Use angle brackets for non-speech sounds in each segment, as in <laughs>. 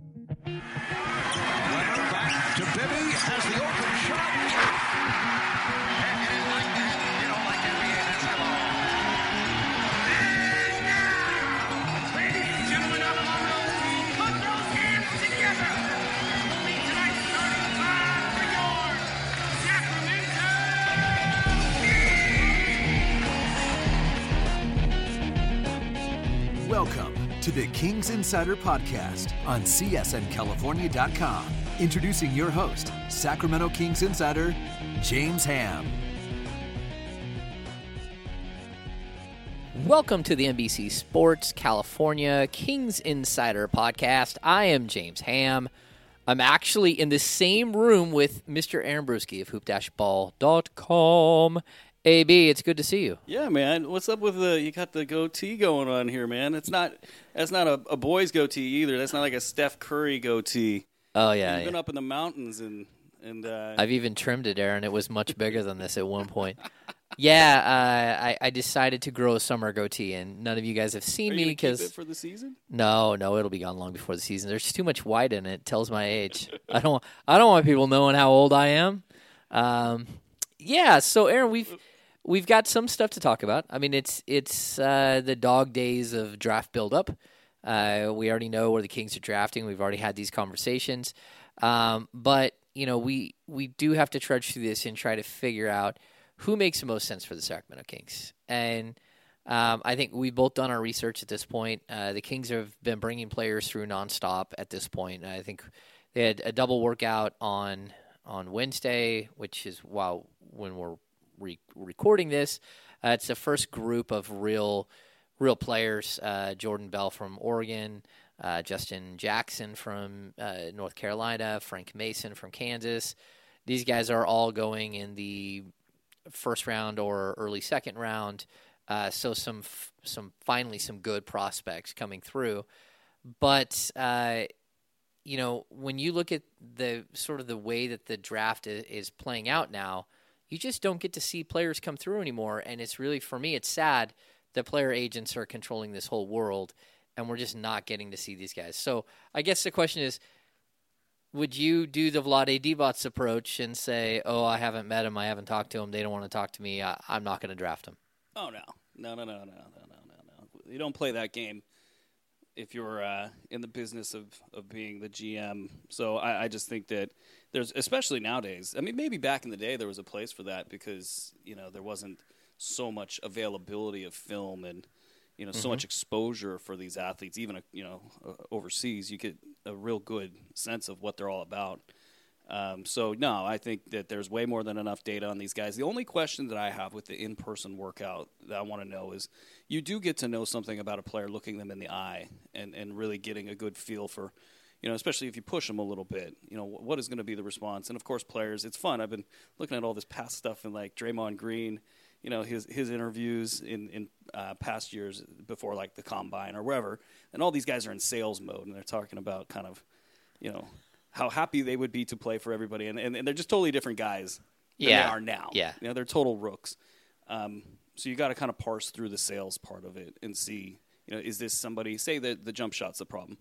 Right back to Bibby as the Oakland to the Kings Insider Podcast on CSNCalifornia.com. Introducing your host, Sacramento Kings Insider, James Ham. Welcome to the NBC Sports California Kings Insider Podcast. I am James Ham. I'm actually in the same room with Mr. Aaron Bruski of hoop-ball.com. AB, it's good to see you. Yeah, man. What's up with the? You got the goatee going on here, man. It's not. That's not a, a boy's goatee either. That's not like a Steph Curry goatee. Oh yeah, You've been up in the mountains and and uh, I've even trimmed it, Aaron. It was much bigger than this at one point. <laughs> Yeah, uh, I, I decided to grow a summer goatee, and none of you guys have seen are me because for the season. No, no, it'll be gone long before the season. There's too much white in it. it tells my age. I don't. I don't want people knowing how old I am. Um, yeah. So, Aaron, we've we've got some stuff to talk about. I mean, it's it's uh, the dog days of draft buildup. Uh, we already know where the Kings are drafting. We've already had these conversations, um, but you know, we we do have to trudge through this and try to figure out who makes the most sense for the Sacramento Kings and. Um, I think we've both done our research at this point. Uh, the Kings have been bringing players through nonstop at this point. I think they had a double workout on on Wednesday, which is while when we're re- recording this, uh, it's the first group of real real players. Uh, Jordan Bell from Oregon, uh, Justin Jackson from uh, North Carolina, Frank Mason from Kansas. These guys are all going in the first round or early second round. Uh, so some f- some finally some good prospects coming through, but you know when you look at the sort of the way that the draft is, is playing out now, you just don't get to see players come through anymore. And it's really, for me, it's sad that player agents are controlling this whole world and we're just not getting to see these guys. So I guess the question is would you do the Vlade Divac approach and say, oh, I haven't met him, I haven't talked to him, they don't want to talk to me, I, am not going to draft him? Oh, no. No, no, no, no, no, no, no, You don't play that game if you're uh, in the business of, of being the GM. So I, I just think that – there's, especially nowadays. I mean, maybe back in the day there was a place for that because you know there wasn't so much availability of film and you know so much exposure for these athletes. Even uh, you know uh, overseas, you get a real good sense of what they're all about. Um, so no, I think that there's way more than enough data on these guys. The only question that I have with the in-person workout that I want to know is, you do get to know something about a player looking them in the eye and, and really getting a good feel for, you know, especially if you push them a little bit, you know, what is going to be the response? And of course, players, it's fun. I've been looking at all this past stuff and like Draymond Green, you know, his his interviews in in uh, past years before like the combine or wherever, and all these guys are in sales mode and they're talking about kind of, you know how happy they would be to play for everybody, and, and, and they're just totally different guys than Yeah. they are now. Yeah. you know, they're total rooks. Um, so you got to kind of parse through the sales part of it and see, you know, is this somebody? Say that the jump shot's the problem.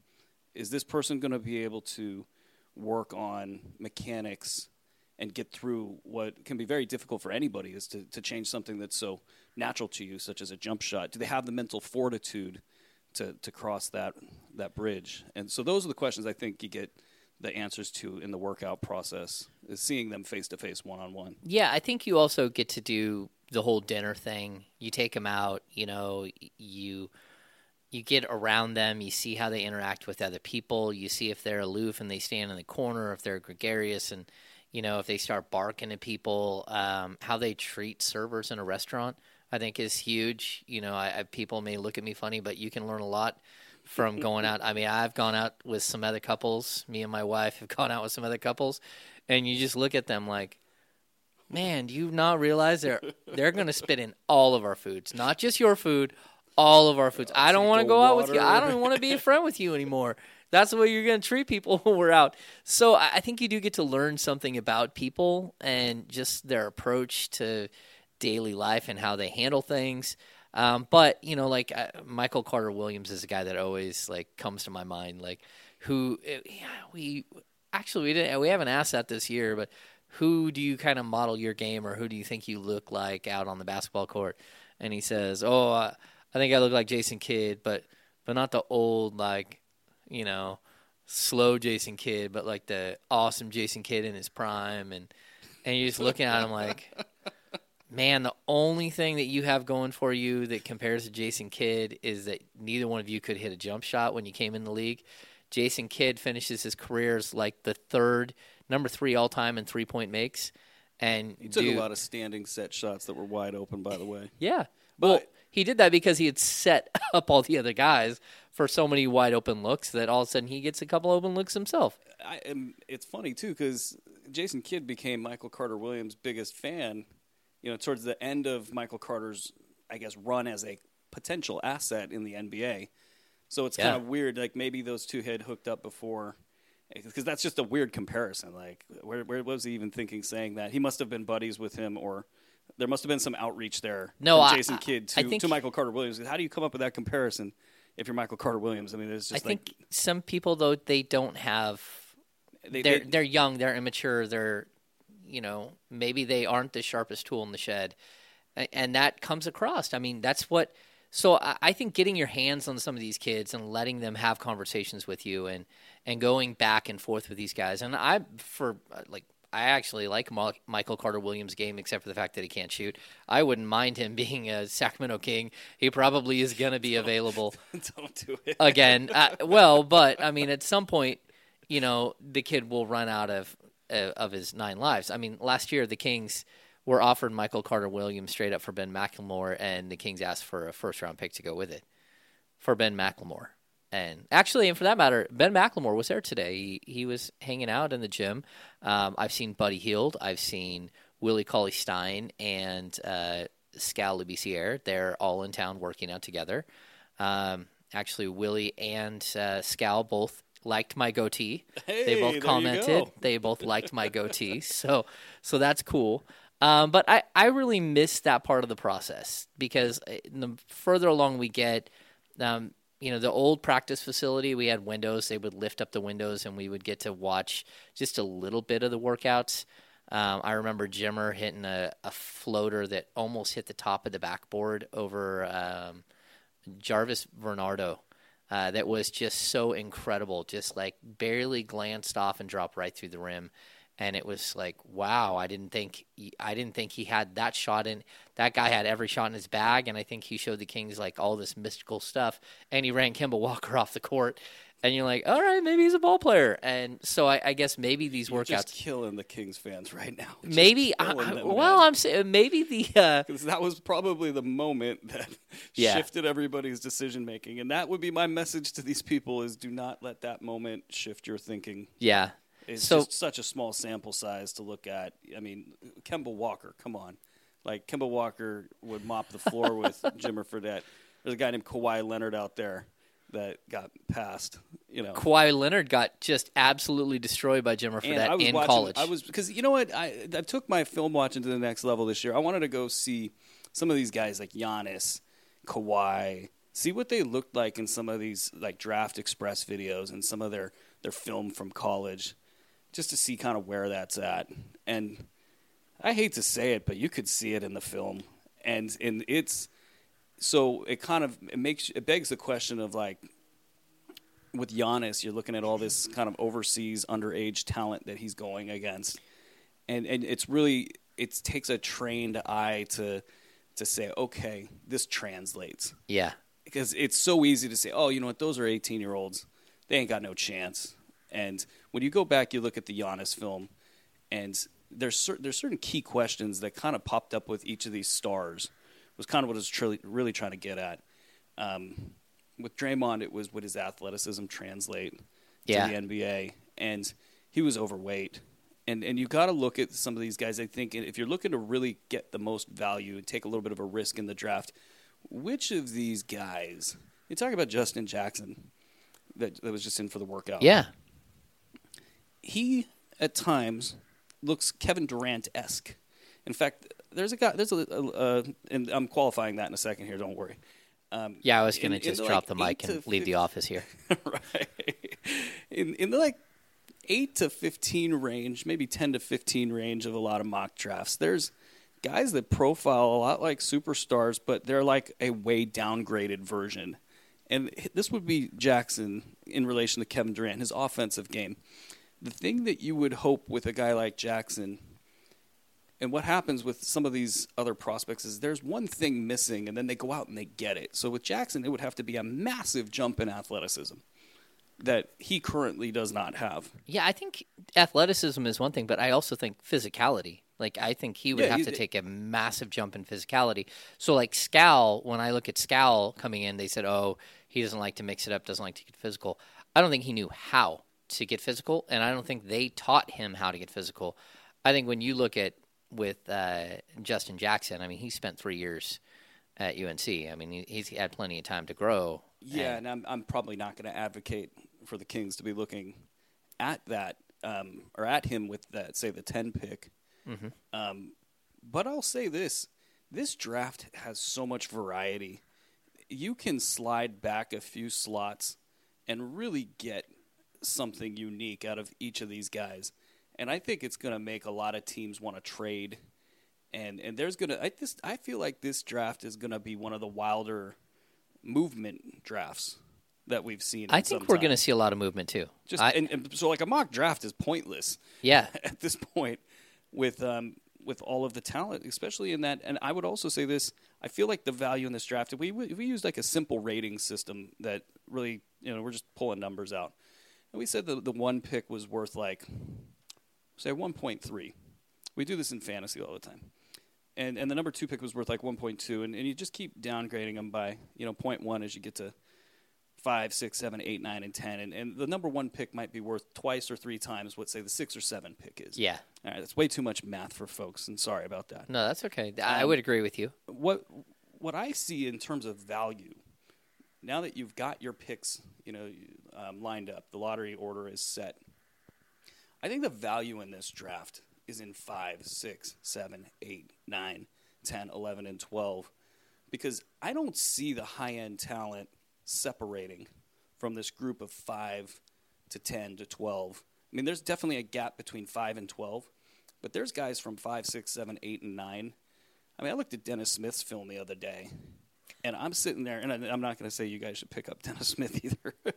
Is this person going to be able to work on mechanics and get through what can be very difficult for anybody is to, to change something that's so natural to you, such as a jump shot? Do they have the mental fortitude to, to cross that that bridge? And so those are the questions I think you get the answers to in the workout process is seeing them face to face, one on one. Yeah, I think you also get to do the whole dinner thing. You take them out, you know, you you get around them, you see how they interact with other people, you see if they're aloof and they stand in the corner, if they're gregarious and you know, if they start barking at people, um, how they treat servers in a restaurant, I think is huge. You know, I, I, people may look at me funny, but you can learn a lot from going out. I mean, I've gone out with some other couples. Me and my wife have <laughs> gone out with some other couples, and you just look at them like, man, do you not realize they're they're going to spit in all of our foods, not just your food, all of our foods. I don't want to go out with you. I don't want to be a friend with you anymore. That's the way you're going to treat people when we're out. So I think you do get to learn something about people and just their approach to daily life and how they handle things. Um, but you know, like uh, Michael Carter Williams is a guy that always like comes to my mind. Like who uh, yeah, we actually we didn't we haven't asked that this year, but who do you kind of model your game or who do you think you look like out on the basketball court? And he says, "Oh, I, I think I look like Jason Kidd, but but not the old like, you know, slow Jason Kidd, but like the awesome Jason Kidd in his prime and and you're just looking at him like <laughs> man, the only thing that you have going for you that compares to Jason Kidd is that neither one of you could hit a jump shot when you came in the league. Jason Kidd finishes his career as like the third, number three all time in three point makes. And He took dude- a lot of standing set shots that were wide open, by the way. yeah. Well, But- he did that because he had set <laughs> up all the other guys for so many wide open looks that all of a sudden he gets a couple open looks himself. I. It's funny too because Jason Kidd became Michael Carter Williams' biggest fan. You know, towards the end of Michael Carter's, I guess, run as a potential asset in the NBA. So it's Yeah. kind of weird. Like maybe those two had hooked up before, because that's just a weird comparison. Like, where, where was he even thinking saying that? He must have been buddies with him, or there must have been some outreach there. No, I- Jason Kidd to, think- to Michael Carter Williams. How do you come up with that comparison if you're Michael Carter Williams? I mean, it's just. I just think some people though they don't have they, they're they- they're young, they're immature, they're you know maybe they aren't the sharpest tool in the shed, and that comes across. I mean, that's what. So I think getting your hands on some of these kids and letting them have conversations with you and and going back and forth with these guys. And I for like I actually like Ma- Michael Carter Williams' game, except for the fact that he can't shoot. I wouldn't mind him <laughs> being a Sacramento King. He probably is going to be <laughs> available <laughs> don't do it. again. Uh, well, but I mean, at some point, you know, the kid will run out of uh, of his nine lives. I mean, last year the Kings were offered Michael Carter Williams straight up for Ben McLemore, and the Kings asked for a first round pick to go with it for Ben McLemore. And actually, and for that matter, Ben McLemore was there today. He, he was hanging out in the gym. Um, I've seen Buddy Hield. I've seen Willie Cauley Stein and uh, Skal Labissiere. They're all in town working out together. Um, actually, Willie and uh, Skal both liked my goatee. Hey, they both commented. They both liked my goatee. So, so that's cool. Um, but I, I really miss that part of the process because uh, the further along we get, um, you know, the old practice facility, we had windows. They would lift up the windows and we would get to watch just a little bit of the workouts. Um, I remember Jimmer hitting a, a floater that almost hit the top of the backboard over um, Jarvis Varnado. Uh, that was just so incredible, just like barely glanced off and dropped right through the rim, and it was like, wow! I didn't think he, I didn't think he had that shot in. That guy had every shot in his bag, and I think he showed the Kings like all this mystical stuff, and he ran Kemba Walker <laughs> off the court, and you're like, all right, maybe he's a ball player, and so I, I guess maybe these You're workouts, just killing the Kings fans right now. <laughs> Just maybe, I, I- well. I'm saying maybe the. Uh, 'Cause that was probably the moment that <laughs> Yeah. shifted everybody's decision making, and that would be my message to these people: is do not let that moment shift your thinking. yeah. It's So- just such a small sample size to look at. I mean, Kemba Walker, come on, like Kemba Walker would mop the floor with <laughs> Jimmer Fredette. There's a guy named Kawhi Leonard out there that got passed. You know, Kawhi Leonard got just absolutely destroyed by Jimmer for and that I was in watching, college. I was because you know what I I took my film watching to the next level this year. I wanted to go see some of these guys like Giannis, Kawhi, see what they looked like in some of these like draft express videos and some of their their film from college, just to see kind of where that's at. And I hate to say it, but you could see it in the film, and and it's so it kind of it makes it begs the question of like with Giannis, you're looking at all this kind of overseas underage talent that he's going against, and and it's really it takes a trained eye to to say, okay, this translates yeah. because it's so easy to say, oh, you know what, those are 18 year olds, they ain't got no chance. And when you go back, you look at the Giannis film, and there's cer- there's certain key questions that kind of popped up with each of these stars. Was kind of what I was truly, really trying to get at. Um, with Draymond, it was would his athleticism translate Yeah. to the NBA, and he was overweight. And and you got to look at some of these guys. I think if you're looking to really get the most value and take a little bit of a risk in the draft, which of these guys? You talk about Justin Jackson, that that was just in for the workout. Yeah. He at times looks Kevin Durant esque. In fact, there's a guy. There's a, a, a, and I'm qualifying that in a second here. Don't worry. Um, Yeah, I was going to just drop like, the mic and leave the office here. <laughs> right. In in the like eight to fifteen range, maybe ten to fifteen range of a lot of mock drafts. There's guys that profile a lot like superstars, but they're like a way downgraded version. And this would be Jackson in relation to Kevin Durant, his offensive game. The thing that you would hope with a guy like Jackson and what happens with some of these other prospects is there's one thing missing, and then they go out and they get it. So with Jackson, it would have to be a massive jump in athleticism that he currently does not have. Yeah, I think athleticism is one thing, but I also think physicality. Like I think he would Yeah, have to take a massive jump in physicality. So like Skal, when I look at Skal coming in, they said, "Oh, he doesn't like to mix it up, doesn't like to get physical." I don't think he knew how to get physical, and I don't think they taught him how to get physical. I think when you look at with uh, Justin Jackson, I mean, he spent three years at UNC. I mean, he's had plenty of time to grow. Yeah, and I'm, I'm probably not going to advocate for the Kings to be looking at that um, or at him with that, say, the 10 pick. Um, but I'll say this this draft has so much variety. You can slide back a few slots and really get something unique out of each of these guys. And I think it's going to make a lot of teams want to trade. And and there's going to I this I feel like this draft is going to be one of the wilder movement drafts that we've seen. I think we're going to see a lot of movement too. just I- and, and so like a mock draft is pointless yeah, <laughs> at this point with um, with all of the talent, especially in that. And I would also say this: I feel like the value in this draft. If we if we used like a simple rating system that really, you know, we're just pulling numbers out, and we said the the one pick was worth like say one point three. We do this in fantasy all the time. And, and the number two pick was worth like 1.2, and, and you just keep downgrading them by you know 0.1 as you get to five, six, seven, eight, nine, and ten. And, and the number one pick might be worth twice or three times what say the six or seven pick is. yeah. All right, that's way too much math for folks, and sorry about that. No, that's okay. I Um, would agree with you. What what I see in terms of value, now that you've got your picks, you know, um, lined up, the lottery order is set. I think the value in this draft is in five, six, seven, eight, nine, 10, 11, and 12 because I don't see the high end talent separating from this group of 5 to 10 to 12. I mean, there's definitely a gap between 5 and 12, but there's guys from 5, 6, 7, 8, and 9. I mean, I looked at Dennis Smith's film the other day, and I'm sitting there, and I'm not going to say you guys should pick up <laughs> Dennis Smith either. <laughs>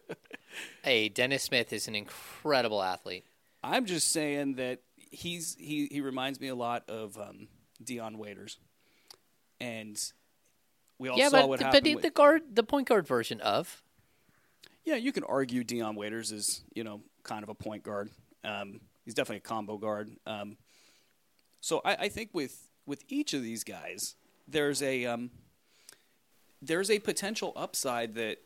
Hey, Dennis Smith is an incredible athlete. I'm just saying that he's he, he reminds me a lot of um, Dion Waiters, and we all yeah, saw but, what happened. but with- the guard, the point guard version of. yeah, you can argue Dion Waiters is you know kind of a point guard. Um, he's definitely a combo guard. Um, so I, I think with with each of these guys, there's a um, there's a potential upside that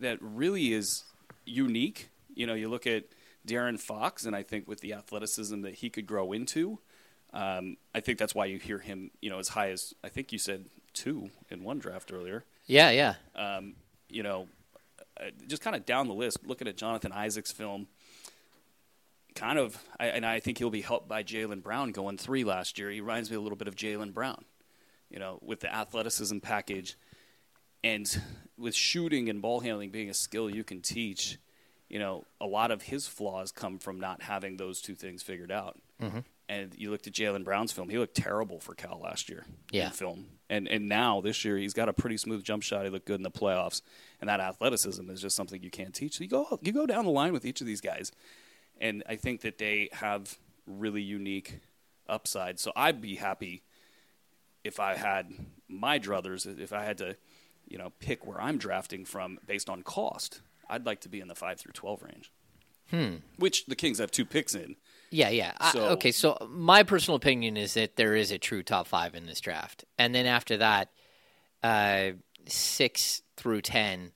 that really is unique. You know, you look at De'Aaron Fox, and I think with the athleticism that he could grow into, um, I think that's why you hear him, you know, as high as I think you said two in one draft earlier. Yeah, yeah. Um, you know, uh, just kind of down the list, looking at Jonathan Isaac's film, kind of, I, and I think he'll be helped by Jaylen Brown going three last year. He reminds me a little bit of Jaylen Brown, you know, with the athleticism package and with shooting and ball handling being a skill you can teach. You know, a lot of his flaws come from not having those two things figured out. Mm-hmm. And you looked at Jaylen Brown's film; he looked terrible for Cal last year Yeah. in film. And and now this year he's got a pretty smooth jump shot. He looked good in the playoffs, and that athleticism is just something you can't teach. So you go you go down the line with each of these guys, and I think that they have really unique upside. So I'd be happy if I had my druthers, if I had to, you know, pick where I'm drafting from based on cost. I'd like to be in the five through twelve range, hmm. which the Kings have two picks in. Yeah, yeah. I- okay, so my personal opinion is that there is a true top five in this draft, and then after that, uh, six through ten,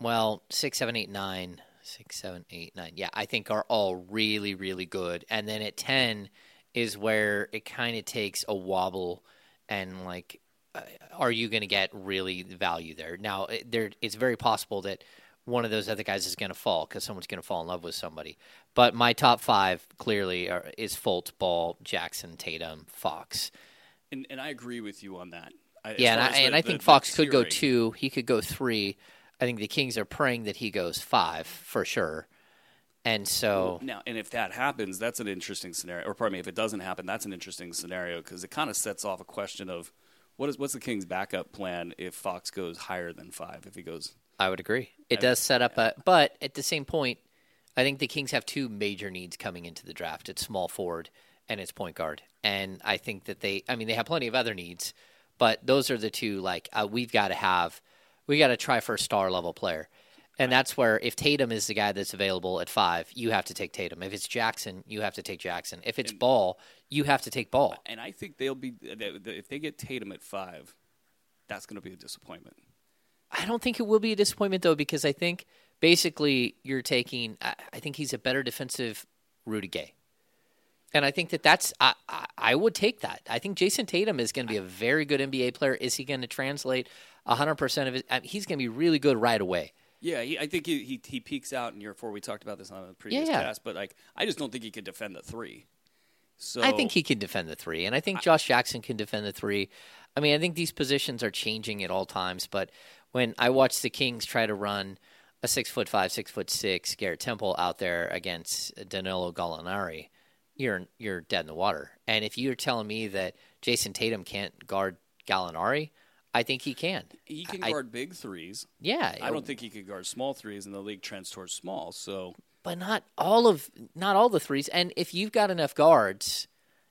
well, six, seven, eight, nine, six, seven, eight, nine. Yeah, I think are all really, really good, and then at ten is where it kind of takes a wobble, and like, Uh, are you going to get really value there? Now, eh, there, it's very possible that one of those other guys is going to fall because someone's going to fall in love with somebody. But my top five clearly are, is Fultz, Ball, Jackson, Tatum, Fox. And, and I agree with you on that. I- Yeah, and I, the- and I the- think the Fox could go two. He could go three. I think the Kings are praying that he goes five for sure. And so, Now, and if that happens, that's an interesting scenario. Or pardon me, if it doesn't happen, that's an interesting scenario because it kind of sets off a question of what is what's the Kings' backup plan if Fox goes higher than five? If he goes, I would agree. It does set up a, but at the same point, I think the Kings have two major needs coming into the draft. It's small forward and it's point guard. And I think that they, I mean, they have plenty of other needs, but those are the two, like, uh, we've got to have, we got to try for a star level player. And that's where if Tatum is the guy that's available at five, you have to take Tatum. If it's Jackson, you have to take Jackson. If it's Ball, you have to take Ball. and I think they'll be if they get Tatum at five, that's going to be a disappointment. I don't think it will be a disappointment though, because I think basically you're taking. I, think he's a better defensive Rudy Gay, and I think that that's. I, I, I would take that. I think Jayson Tatum is going to be a very good NBA player. Is he going to translate 100 percent of? I he's going to be really good right away. Yeah, he, I think he, he he peaks out in year four. We talked about this on a previous Yeah, yeah. cast, but like I just don't think he could defend the three. So I think he can defend the three, and I think Josh Jackson can defend the three. I mean, I think these positions are changing at all times, but when I watch the Kings try to run a six foot five, six foot six Garrett Temple out there against Danilo Gallinari, you're you're dead in the water. And if you're telling me that Jayson Tatum can't guard Gallinari, I think he can. he can I- guard big threes. Yeah, I don't think he could guard small threes, and the league trends towards small. So but not all of not all the threes. And if you've got enough guards,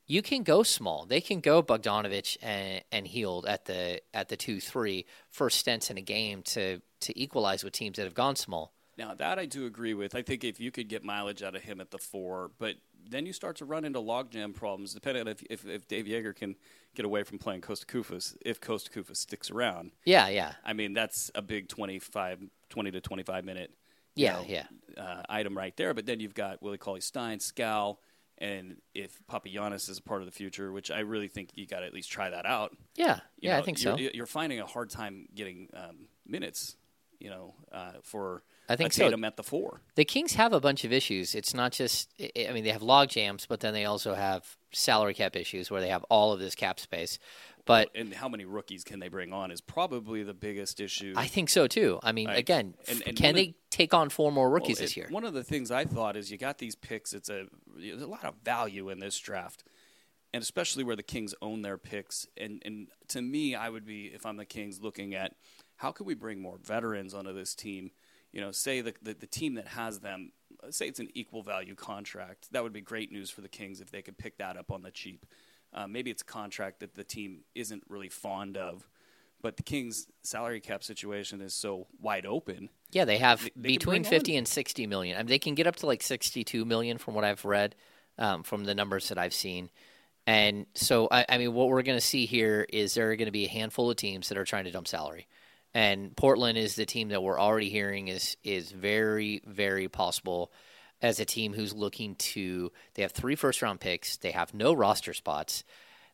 you can go small. They can go Bogdanovic and, and Hield at the at the two three for stints in a game to to equalize with teams that have gone small. Now that I do agree with. I think if you could get mileage out of him at the four, but then you start to run into logjam problems, depending on if if, if Dave Joerger can get away from playing Kosta Koufos, if Kosta Koufos sticks around. Yeah, yeah, I mean, that's a big 25, 20 to 25 minute yeah, know, yeah. uh, item right there. But then you've got Willie Cauley Stein, Skal, and if Papagiannis is a part of the future, which I really think you got to at least try that out. Yeah, you yeah, I think so. you're, You're finding a hard time getting um, minutes, you know, uh, for I think so. Tatum at the four. The Kings have a bunch of issues. It's not just, I- I mean, they have log jams, but then they also have salary cap issues where they have all of this cap space. But And how many rookies can they bring on is probably the biggest issue. I think so too. I mean, Like, again, and- and can of- they take on four more rookies it- this year? One of the things I thought is you got these picks. It's a there's a lot of value in this draft, and especially where the Kings own their picks. And and to me, I would be if I'm the Kings looking at how can we bring more veterans onto this team. You know, say the the, the team that has them, say it's an equal value contract. That would be great news for the Kings if they could pick that up on the cheap. Uh, maybe it's a contract that the team isn't really fond of. But the Kings' salary cap situation is so wide open. Yeah, they have they can between on- 50 and 60 million. I mean, they can get up to like 62 million from what I've read, um, from the numbers that I've seen. And so, I, I mean, what we're going to see here is there are going to be a handful of teams that are trying to dump salary. And Portland is the team that we're already hearing is is very, very possible as a team who's looking to. They have three first round picks. They have no roster spots.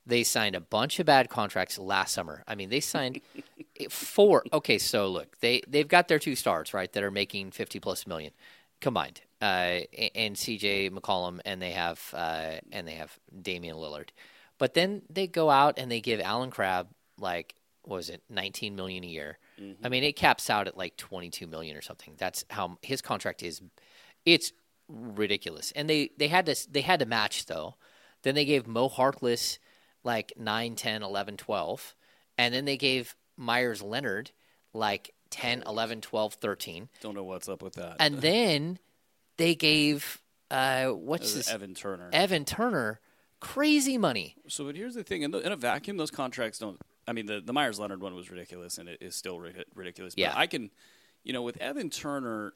They signed a bunch of bad contracts last summer. I mean, they signed <laughs> four. Okay, so look, they they've got their two stars right that are making fifty plus million combined, uh, and C.J. McCollum, and they have uh, and they have Damian Lillard. But then they go out and they give Allen Crabbe like what was it nineteen million a year. I mean, it caps out at like twenty two million or something. That's how his contract is. It's ridiculous, and they they had to they had to match though. Then they gave Mo Harkless like 9, 10, 11, 12. And then they gave Meyers Leonard like 10, 11, 12, 13. Don't know what's up with that. And then they gave, uh, what's Uh, this? Evan Turner. Evan Turner crazy money. So, but here's the thing: in, the, in a vacuum, those contracts don't. I mean, the the Meyers Leonard one was ridiculous, and it is still ri- ridiculous. But Yeah. I can, you know, with Evan Turner,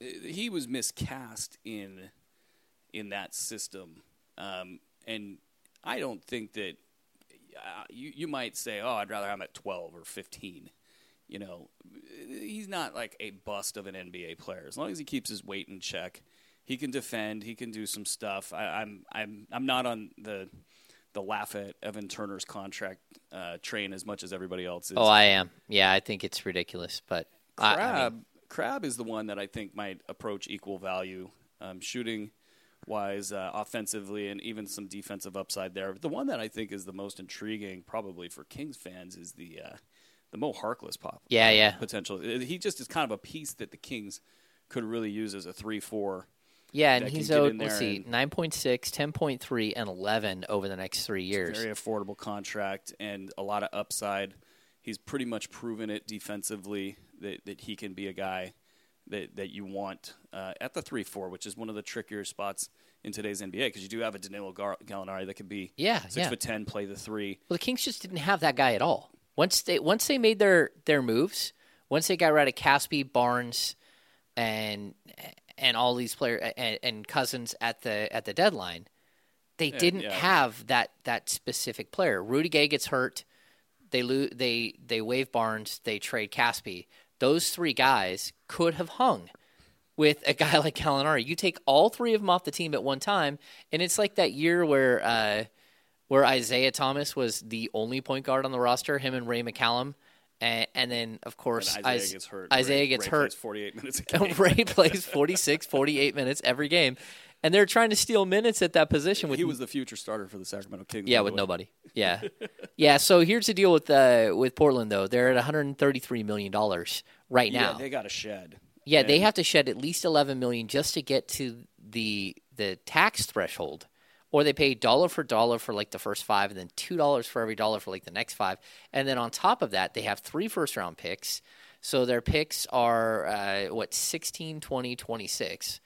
eh, he was miscast in in that system, um, and I don't think that uh, you you might say, oh, I'd rather have him at twelve or fifteen. You know, he's not like a bust of an NBA player. As long as he keeps his weight in check, he can defend. He can do some stuff. I, I'm I'm I'm not on the the laugh at Evan Turner's contract uh, train as much as everybody else is. Oh, I am. Yeah, I think it's ridiculous. But I- I mean, Crabbe Crabbe is the one that I think might approach equal value, um, shooting wise, uh, offensively, and even some defensive upside there. The one that I think is the most intriguing, probably for Kings fans, is the uh, the Mo Harkless pop. Yeah, yeah. potential. He just is kind of a piece that the Kings could really use as a three-four. Yeah, and he's owed, let's see, and- 9.6, 10.3, and 11 over the next three years. Very affordable contract and a lot of upside. He's pretty much proven it defensively that, that he can be a guy that, that you want uh, at the 3 4, which is one of the trickier spots in today's NBA because you do have a Danilo Gar- Gallinari that could be Yeah, six yeah. foot 10, play the three. Well, the Kings just didn't have that guy at all. Once they once they made their their moves, once they got rid of Casspi, Barnes, and and all these players and, and Cousins at the at the deadline, they didn't yeah. have that that specific player. Rudy Gay gets hurt. They lose. They they waive Barnes. They trade Casspi. Those three guys could have hung with a <laughs> guy like Gallinari. You take all three of them off the team at one time, and it's like that year where uh, where Isaiah Thomas was the only point guard on the roster, him and Ray McCallum, and, and then of course And Isaiah Is- gets hurt. Isaiah Ray- gets Ray hurt. plays 48 minutes a <laughs> game. Ray plays 46, 48 minutes every game, and they're trying to steal minutes at that position with he was the future starter for the Sacramento Kings. yeah, with way. nobody. <laughs> Yeah, yeah. So here's the deal with uh, with Portland though. They're at 133 million dollars right now. Yeah, they got a shed. Yeah, they have to shed at least 11 million just to get to the the tax threshold. Or they pay dollar for dollar for like the first five, and then two dollars for every dollar for like the next five, and then on top of that, they have three first round picks. So their picks are uh, what 16, 20, 26,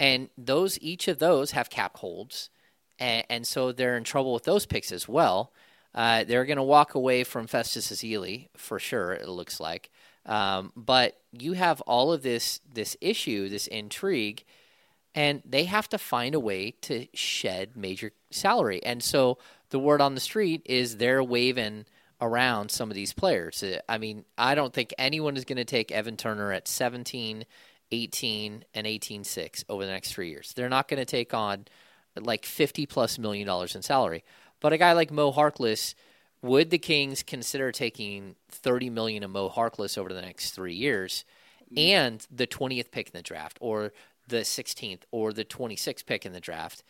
and those each of those have cap holds, and, and so they're in trouble with those picks as well. Uh, they're going to walk away from Festus Ezeli for sure. It looks like, um, but you have all of this this issue, this intrigue, and they have to find a way to shed major salary. And so the word on the street is they're waving around some of these players. Uh, I mean, I don't think anyone is going to take Evan Turner at 17, 18, and 18.6 over the next three years. They're not going to take on like 50 plus million dollars in salary. But a guy like Mo Harkless, would the Kings consider taking 30 million of Mo Harkless over the next three years and the 20th pick in the draft or the 16th or the 26th pick in the draft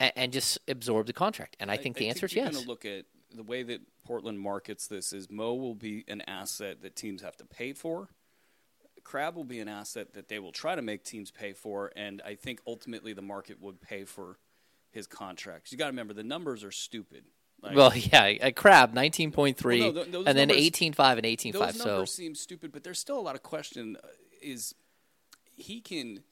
and, and just absorb the contract? And I, think the answer is you're yes. look at the way that Portland markets this is Mo will be an asset that teams have to pay for. Crabbe will be an asset that they will try to make teams pay for, and I think ultimately the market would pay for his contracts. You got to remember the numbers are stupid. Like, well, <laughs> yeah, a Crabbe 19.3 Well, no, th- those and then 18.5 and 18.5. those So numbers seem stupid, but there's still a lot of question. uh, Is he can?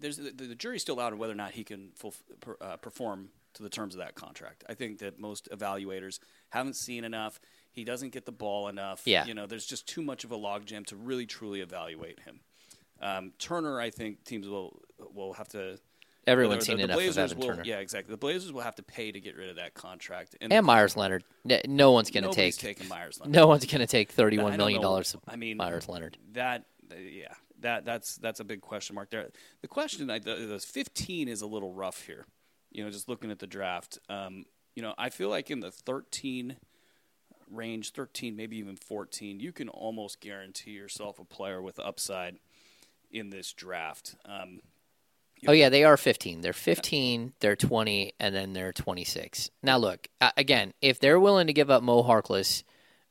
There's the, the jury's still out on whether or not he can full, per, uh, perform to the terms of that contract. I think that most evaluators haven't seen enough. He doesn't get the ball enough. Yeah. you know, there's just too much of a logjam to really truly evaluate him. Um, Turner, I think teams will will have to. everyone's the- seen the enough Blazers of Evan will, Turner. Yeah, exactly. The Blazers will have to pay to get rid of that contract. And Meyers Leonard. No one's going to take Meyers. Leonard. no one's going to take I $31 don't million dollars of I mean, Meyers Leonard. That yeah, that that's that's a big question mark there. The question, I, the, the fifteen is a little rough here. You know, just looking at the draft. Um, you know, I feel like in the thirteen range, thirteen, maybe even fourteen, you can almost guarantee yourself a player with upside in this draft. Um, Oh yeah, they are 15. They're 15, they're 20, and then they're 26. Now look, again, if they're willing to give up Mo Harkless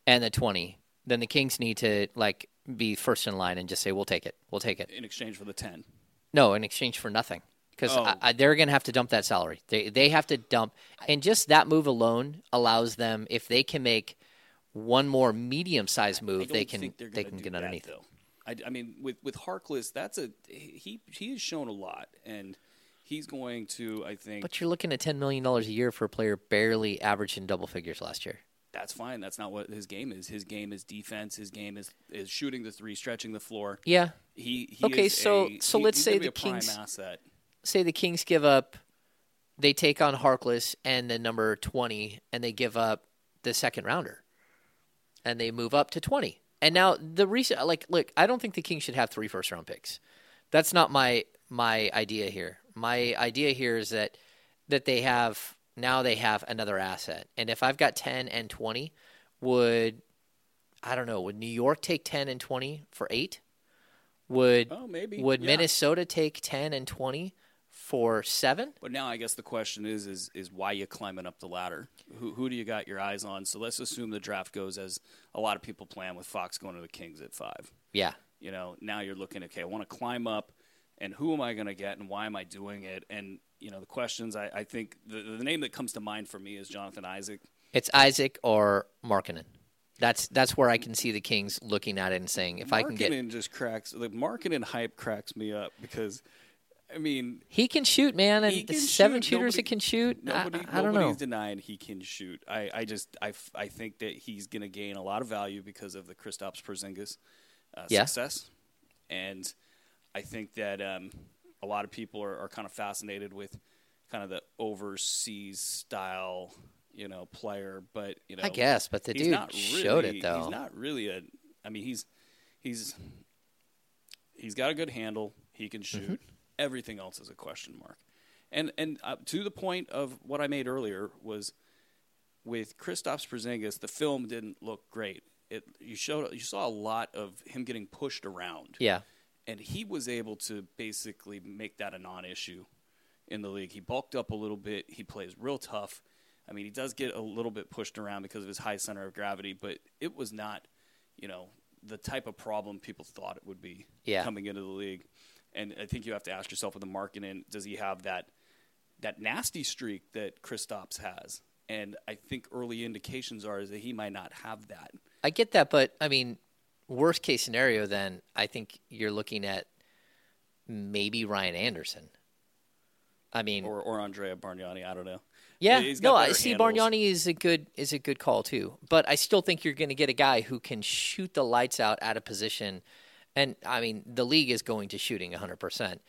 and the 20, then the Kings need to like be first in line and just say we'll take it. We'll take it. in exchange for the ten. No, in exchange for nothing. Because Oh. they're going to have to dump that salary. They they have to dump, and just that move alone allows them, if they can make one more medium sized move, they can they can get underneath. Though. I, I mean, with with Harkless, that's a he he has shown a lot, and he's going to, I think, But you're looking at ten million dollars a year for a player barely averaging double figures last year. That's fine. That's not what his game is. His game is defense. His game is is shooting the three, stretching the floor. Yeah. He, he Okay, is so- a- so he- let's say the Kings-. Say the Kings give up, they take on Harkless and the number twenty, and they give up the second rounder, and they move up to twenty. And now the reason, like, look, I don't think the Kings should have three first round picks. That's not my my idea here. My idea here is that that they have now they have another asset, and if I've got ten and twenty, would I don't know? Would New York take ten and twenty for eight? Would Oh, maybe. would Yeah. Minnesota take ten and twenty for seven. But now I guess the question is is is why you climbing up the ladder? Who who do you got your eyes on? So let's assume the draft goes as a lot of people plan with Fox going to the Kings at five. Yeah, You know, now you're looking, okay, I want to climb up, and who am I going to get, and why am I doing it? And you know, the questions. I, I think the the name that comes to mind for me is Jonathan Isaac. it's Isaac or Markkanen. That's that's where I can see the Kings looking at it and saying, if I can get, just cracks the marketing hype cracks me up because, I mean, he can shoot, man, and seven shoot. shooters Nobody- that can shoot. I- Nobody, I, I don't know. nobody's denying he can shoot. I, I just I, I think that he's going to gain a lot of value because of the Kristaps Porzingis uh, Yeah. success, and I think that um, a lot of people are, are kind of fascinated with kind of the overseas style, you know, player. But you know, I guess, but the he's dude not really, showed it though. He's not really a. I mean, he's he's he's got a good handle. He can shoot. Mm-hmm. Everything else is a question mark. And and uh, to the point of what I made earlier was with Kristaps Porzingis, the film didn't look great. It you showed you saw a lot of him getting pushed around. yeah, And he was able to basically make that a non-issue in the league. He bulked up a little bit. He plays real tough. I mean, he does get a little bit pushed around because of his high center of gravity, but it was not, you know, the type of problem people thought it would be Yeah. coming into the league. And I think you have to ask yourself with the Markkanen, does he have that that nasty streak that Kristaps has? And I think early indications are is that he might not have that. I get that, but I mean, worst case scenario, then I think you're looking at maybe Ryan Anderson. I mean, Or or Andrea Bargnani, I don't know. yeah, no, I see. handles. Bargnani is a good is a good call too, but I still think you're going to get a guy who can shoot the lights out out of position, and I mean, the league is going to shooting 100. percent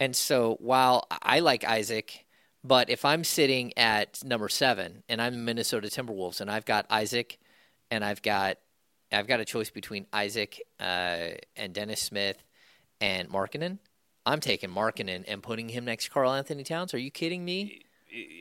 And so, while I like Isaac, but if I'm sitting at number seven and I'm Minnesota Timberwolves and I've got Isaac, and I've got I've got a choice between Isaac uh, and Dennis Smith and Markkanen. I'm taking Markkanen and putting him next to Karl Anthony Towns. Are you kidding me?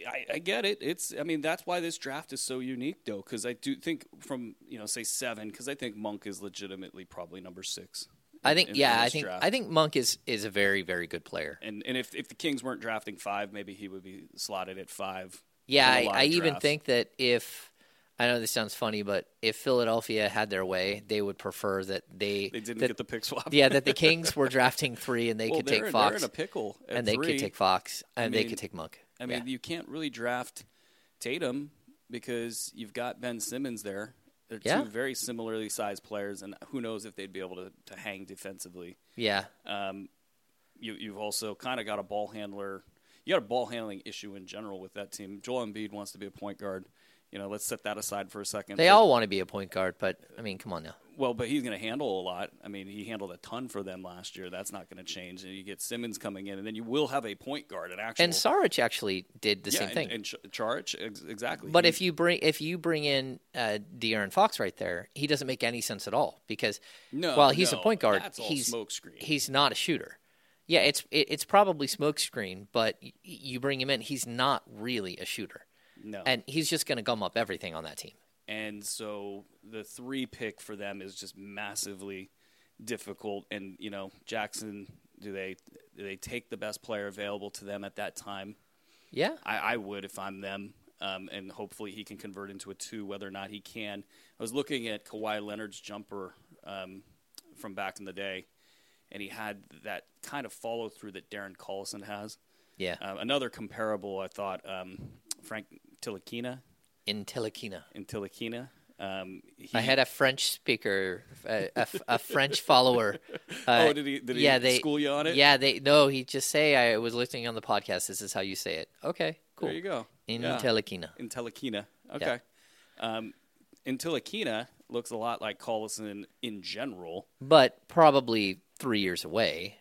I, I get it. It's I mean that's why this draft is so unique though because I do think from you know say seven because I think Monk is legitimately probably number six. I think in- yeah, in I think draft. I think Monk is is a very very good player. and and if if the Kings weren't drafting five, maybe he would be slotted at five. Yeah, I, I even think that if I know this sounds funny, but if Philadelphia had their way, they would prefer that they they didn't that- get the pick swap. yeah that the <laughs> Kings were drafting three and they well, could they're, take they're Fox in a pickle, and they three. could take Fox and they mean- could take Monk. I mean, Yeah. you can't really draft Tatum because you've got Ben Simmons there. They're Yeah. two very similarly sized players, and who knows if they'd be able to, to hang defensively. yeah, Um, you, you've also kind of got a ball handler. You got a ball handling issue in general with that team. Joel Embiid wants to be a point guard. You know, let's set that aside for a second. they But- all want to be a point guard, but I mean, come on now. well, but he's going to handle a lot. I mean, he handled a ton for them last year. That's not going to change. And you get Simmons coming in, and then you will have a point guard, an actual. And Saric actually did the yeah, same and- thing. And, Ch- Charic, ex- exactly. But He- if you bring if you bring in uh, De'Aaron Fox right there, he doesn't make any sense at all because No, while he's a point guard, he's he's not a shooter. Yeah, it's it, it's probably smokescreen, but y- you bring him in, he's not really a shooter, no, and he's just going to gum up everything on that team. and so the three pick for them is just massively difficult. And you know, Jackson, do they do they take the best player available to them at that time? Yeah, I, I would if I'm them, um, and hopefully he can convert into a two. Whether or not he can, I was looking at Kawhi Leonard's jumper um, from back in the day, and he had that kind of follow through that Darren Collison has. yeah. Um, another comparable, I thought, um, Frank Tilakina In Telekina, in Tilakina. Um, he, I had a French speaker, a, a, a French follower. <laughs> Uh, Oh, did he- did he yeah, they, school you on it? Yeah, they no. He just say I was listening on the podcast. This is how you say it. Okay, cool. There you go. In Yeah. Telekina. in Telekina. Okay. Um, in Tilakina looks a lot like Collison in general. but probably three years away.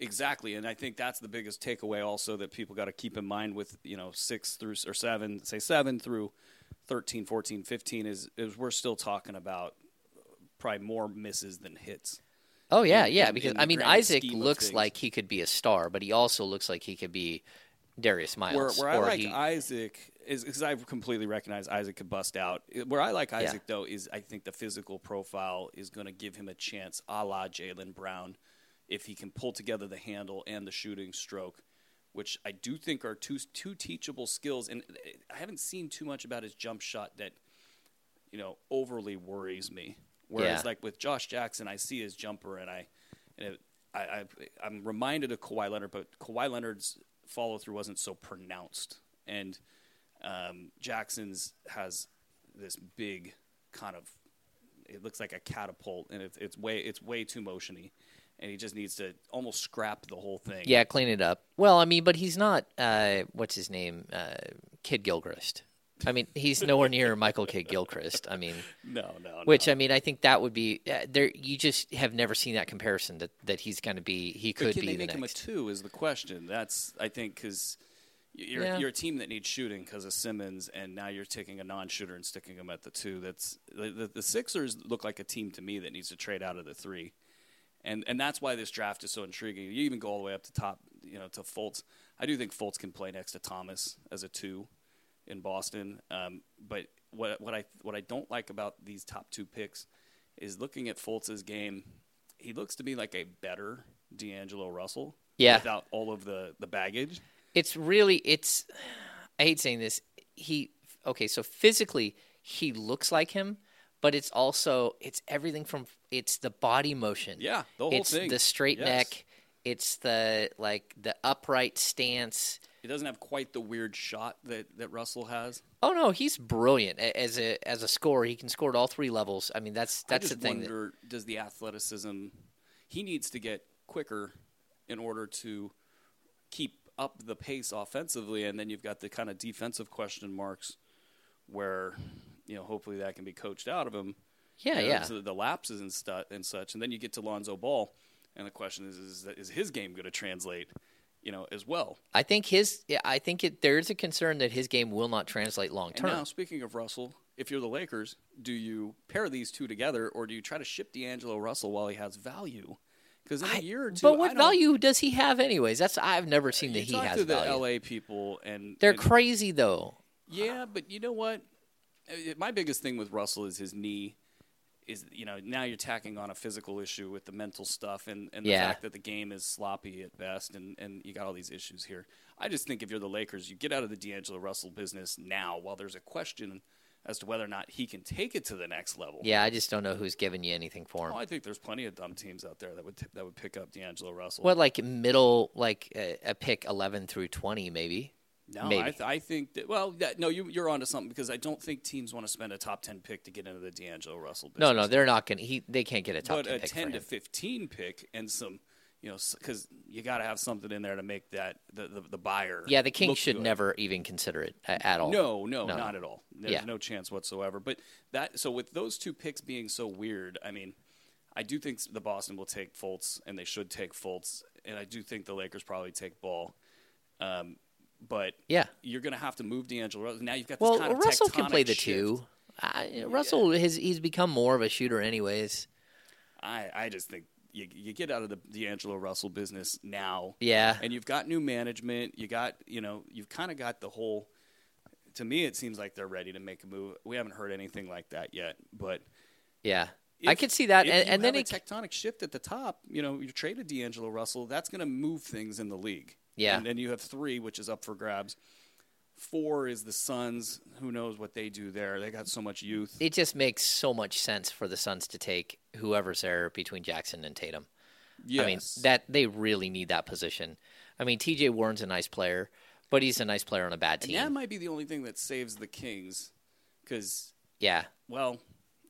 Exactly, and I think that's the biggest takeaway. Also, that people got to keep in mind with you know six through or seven, say seven through 13, 14, 15 is is we're still talking about probably more misses than hits. Oh yeah, in- yeah. in- Because in I mean, Isaac looks like he could be a star, but he also looks like he could be Darius Miles. where I or like he- Isaac is because I completely recognize Isaac could bust out. Where I like Isaac though is I think the physical profile is going to give him a chance, a la Jaylen Brown, if he can pull together the handle and the shooting stroke. which I do think are two two teachable skills. And I haven't seen too much about his jump shot that you know overly worries me. Whereas Yeah. like with Josh Jackson, I see his jumper and I and it, I, I I'm reminded of Kawhi Leonard, but Kawhi Leonard's follow through wasn't so pronounced, and um, Jackson's has this big kind of it looks like a catapult, and it's it's way it's way too motiony, and he just needs to almost scrap the whole thing. Yeah, clean it up. Well, I mean, but he's not. Uh, what's his name? Uh, Kidd Gilchrist. I mean, he's nowhere near Michael Kidd Gilchrist. I mean, <laughs> no, no, which no. I mean, I think that would be uh, there. You just have never seen that comparison that that he's going to be. He could can be they the make him a two? Is the question. That's I think because you're Yeah. you're a team that needs shooting because of Simmons, and now you're taking a non-shooter and sticking him at the two. That's the, the, the Sixers look like a team to me that needs to trade out of the three, and and that's why this draft is so intriguing. You even go all the way up to top, you know, to Fultz. I do think Fultz can play next to Thomas as a two in Boston. Um, but what what I what I don't like about these top two picks is looking at Fultz's game. He looks to me like a better D'Angelo Russell. Yeah. Without all of the the baggage. It's really it's. I hate saying this. He okay. So physically, he looks like him, but it's also it's everything from it's the body motion. Yeah, the whole it's thing. the straight Yes. neck. It's the like the upright stance. He doesn't have quite the weird shot that, that Russell has. Oh no, he's brilliant as a as a scorer. He can score at all three levels. I mean, that's that's the thing. that- does the athleticism he needs to get quicker in order to keep up the pace offensively and then you've got the kind of defensive question marks where you know hopefully that can be coached out of him. yeah, You know, yeah. so the lapses and stuff and such and then you get to Lonzo Ball and the question is is, is his game going to translate you know as well. I think his. Yeah, I think it, there's a concern that his game will not translate long And now, term. speaking of Russell, if you're the Lakers, do you pair these two together, or do you try to ship D'Angelo Russell while he has value? Because in a I- year or two, but what value does he have, anyways? That's I've never uh, seen You that he has to the value. LA people, and They're and- crazy though. Yeah, but you know what? Uh, My biggest thing with Russell is his knee. Is you know now you're tacking on a physical issue with the mental stuff and, and the Yeah. fact that the game is sloppy at best and, and you got all these issues here. I just think if you're the Lakers, you get out of the D'Angelo Russell business now while there's a question as to whether or not he can take it to the next level. Yeah, I just don't know who's giving you anything for him. Oh, I think there's plenty of dumb teams out there that would that would pick up D'Angelo Russell. What like middle, like a, a pick eleven through twenty, maybe. No. I, th- I think that. Well, no, you, you're onto something because I don't think teams want to spend a top ten pick to get into the D'Angelo Russell. No, Business. no, they're not gonna. He they can't get a top but ten a pick ten to fifteen pick and some, you know, because you got to have something in there to make that the the, the buyer. Yeah, the Kings should good. never even consider it at all. No, no, No. not at all. There's Yeah. no chance whatsoever. But that so with those two picks being so weird, I mean, I do think the Boston will take Fultz, and they should take Fultz, and I do think the Lakers probably take Ball. Um, but Yeah. you're going to have to move D'Angelo. Russell. Now you've got this Well, kind of Russell can play the shift. two. I, Russell has he's become more of a shooter, anyways. I, I just think you, you get out of the D'Angelo Russell business now. Yeah. And you've got new management. You got, you know, you've kind of got the whole. To me, it seems like they're ready to make a move. We haven't heard anything like that yet, but Yeah, I if- could see that, and, and then a tectonic shift at the top. You know, you traded D'Angelo Russell. That's going to move things in the league. Yeah. and then you have three, which is up for grabs. Four is the Suns. Who knows what they do there? They got so much youth. it just makes so much sense for the Suns to take whoever's there between Jackson and Tatum. Yes. I mean that they really need that position. I mean T.J. Warren's a nice player, but he's a nice player on a bad And team. that might be the only thing that saves the Kings, because yeah, well,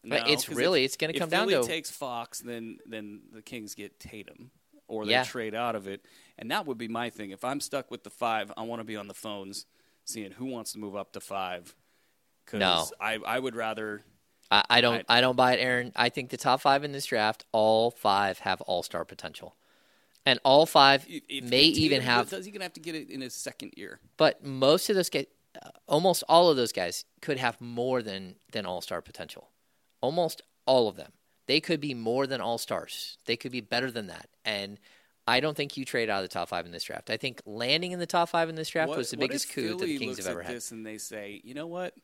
But no, it's really- if- it's gonna if come down Philly to- takes Fox, then then the Kings get Tatum, or they Yeah. trade out of it, and that would be my thing. If I'm stuck with the five, I want to be on the phones seeing who wants to move up to five. Because No. I I would rather. I, I don't I- I, don't buy it, Aaron. I think the top five in this draft, all five have all star potential, and all five if- may even have. Does he gonna have to get it in his second year? But most of those guys, uh, almost all of those guys, could have more than than all star potential. Almost all of them, they could be more than all stars. They could be better than that. And I don't think you trade out of the top five in this draft. I think landing in the top five in this draft What- was the biggest coup that the Kings have ever had. This and they say, you know what?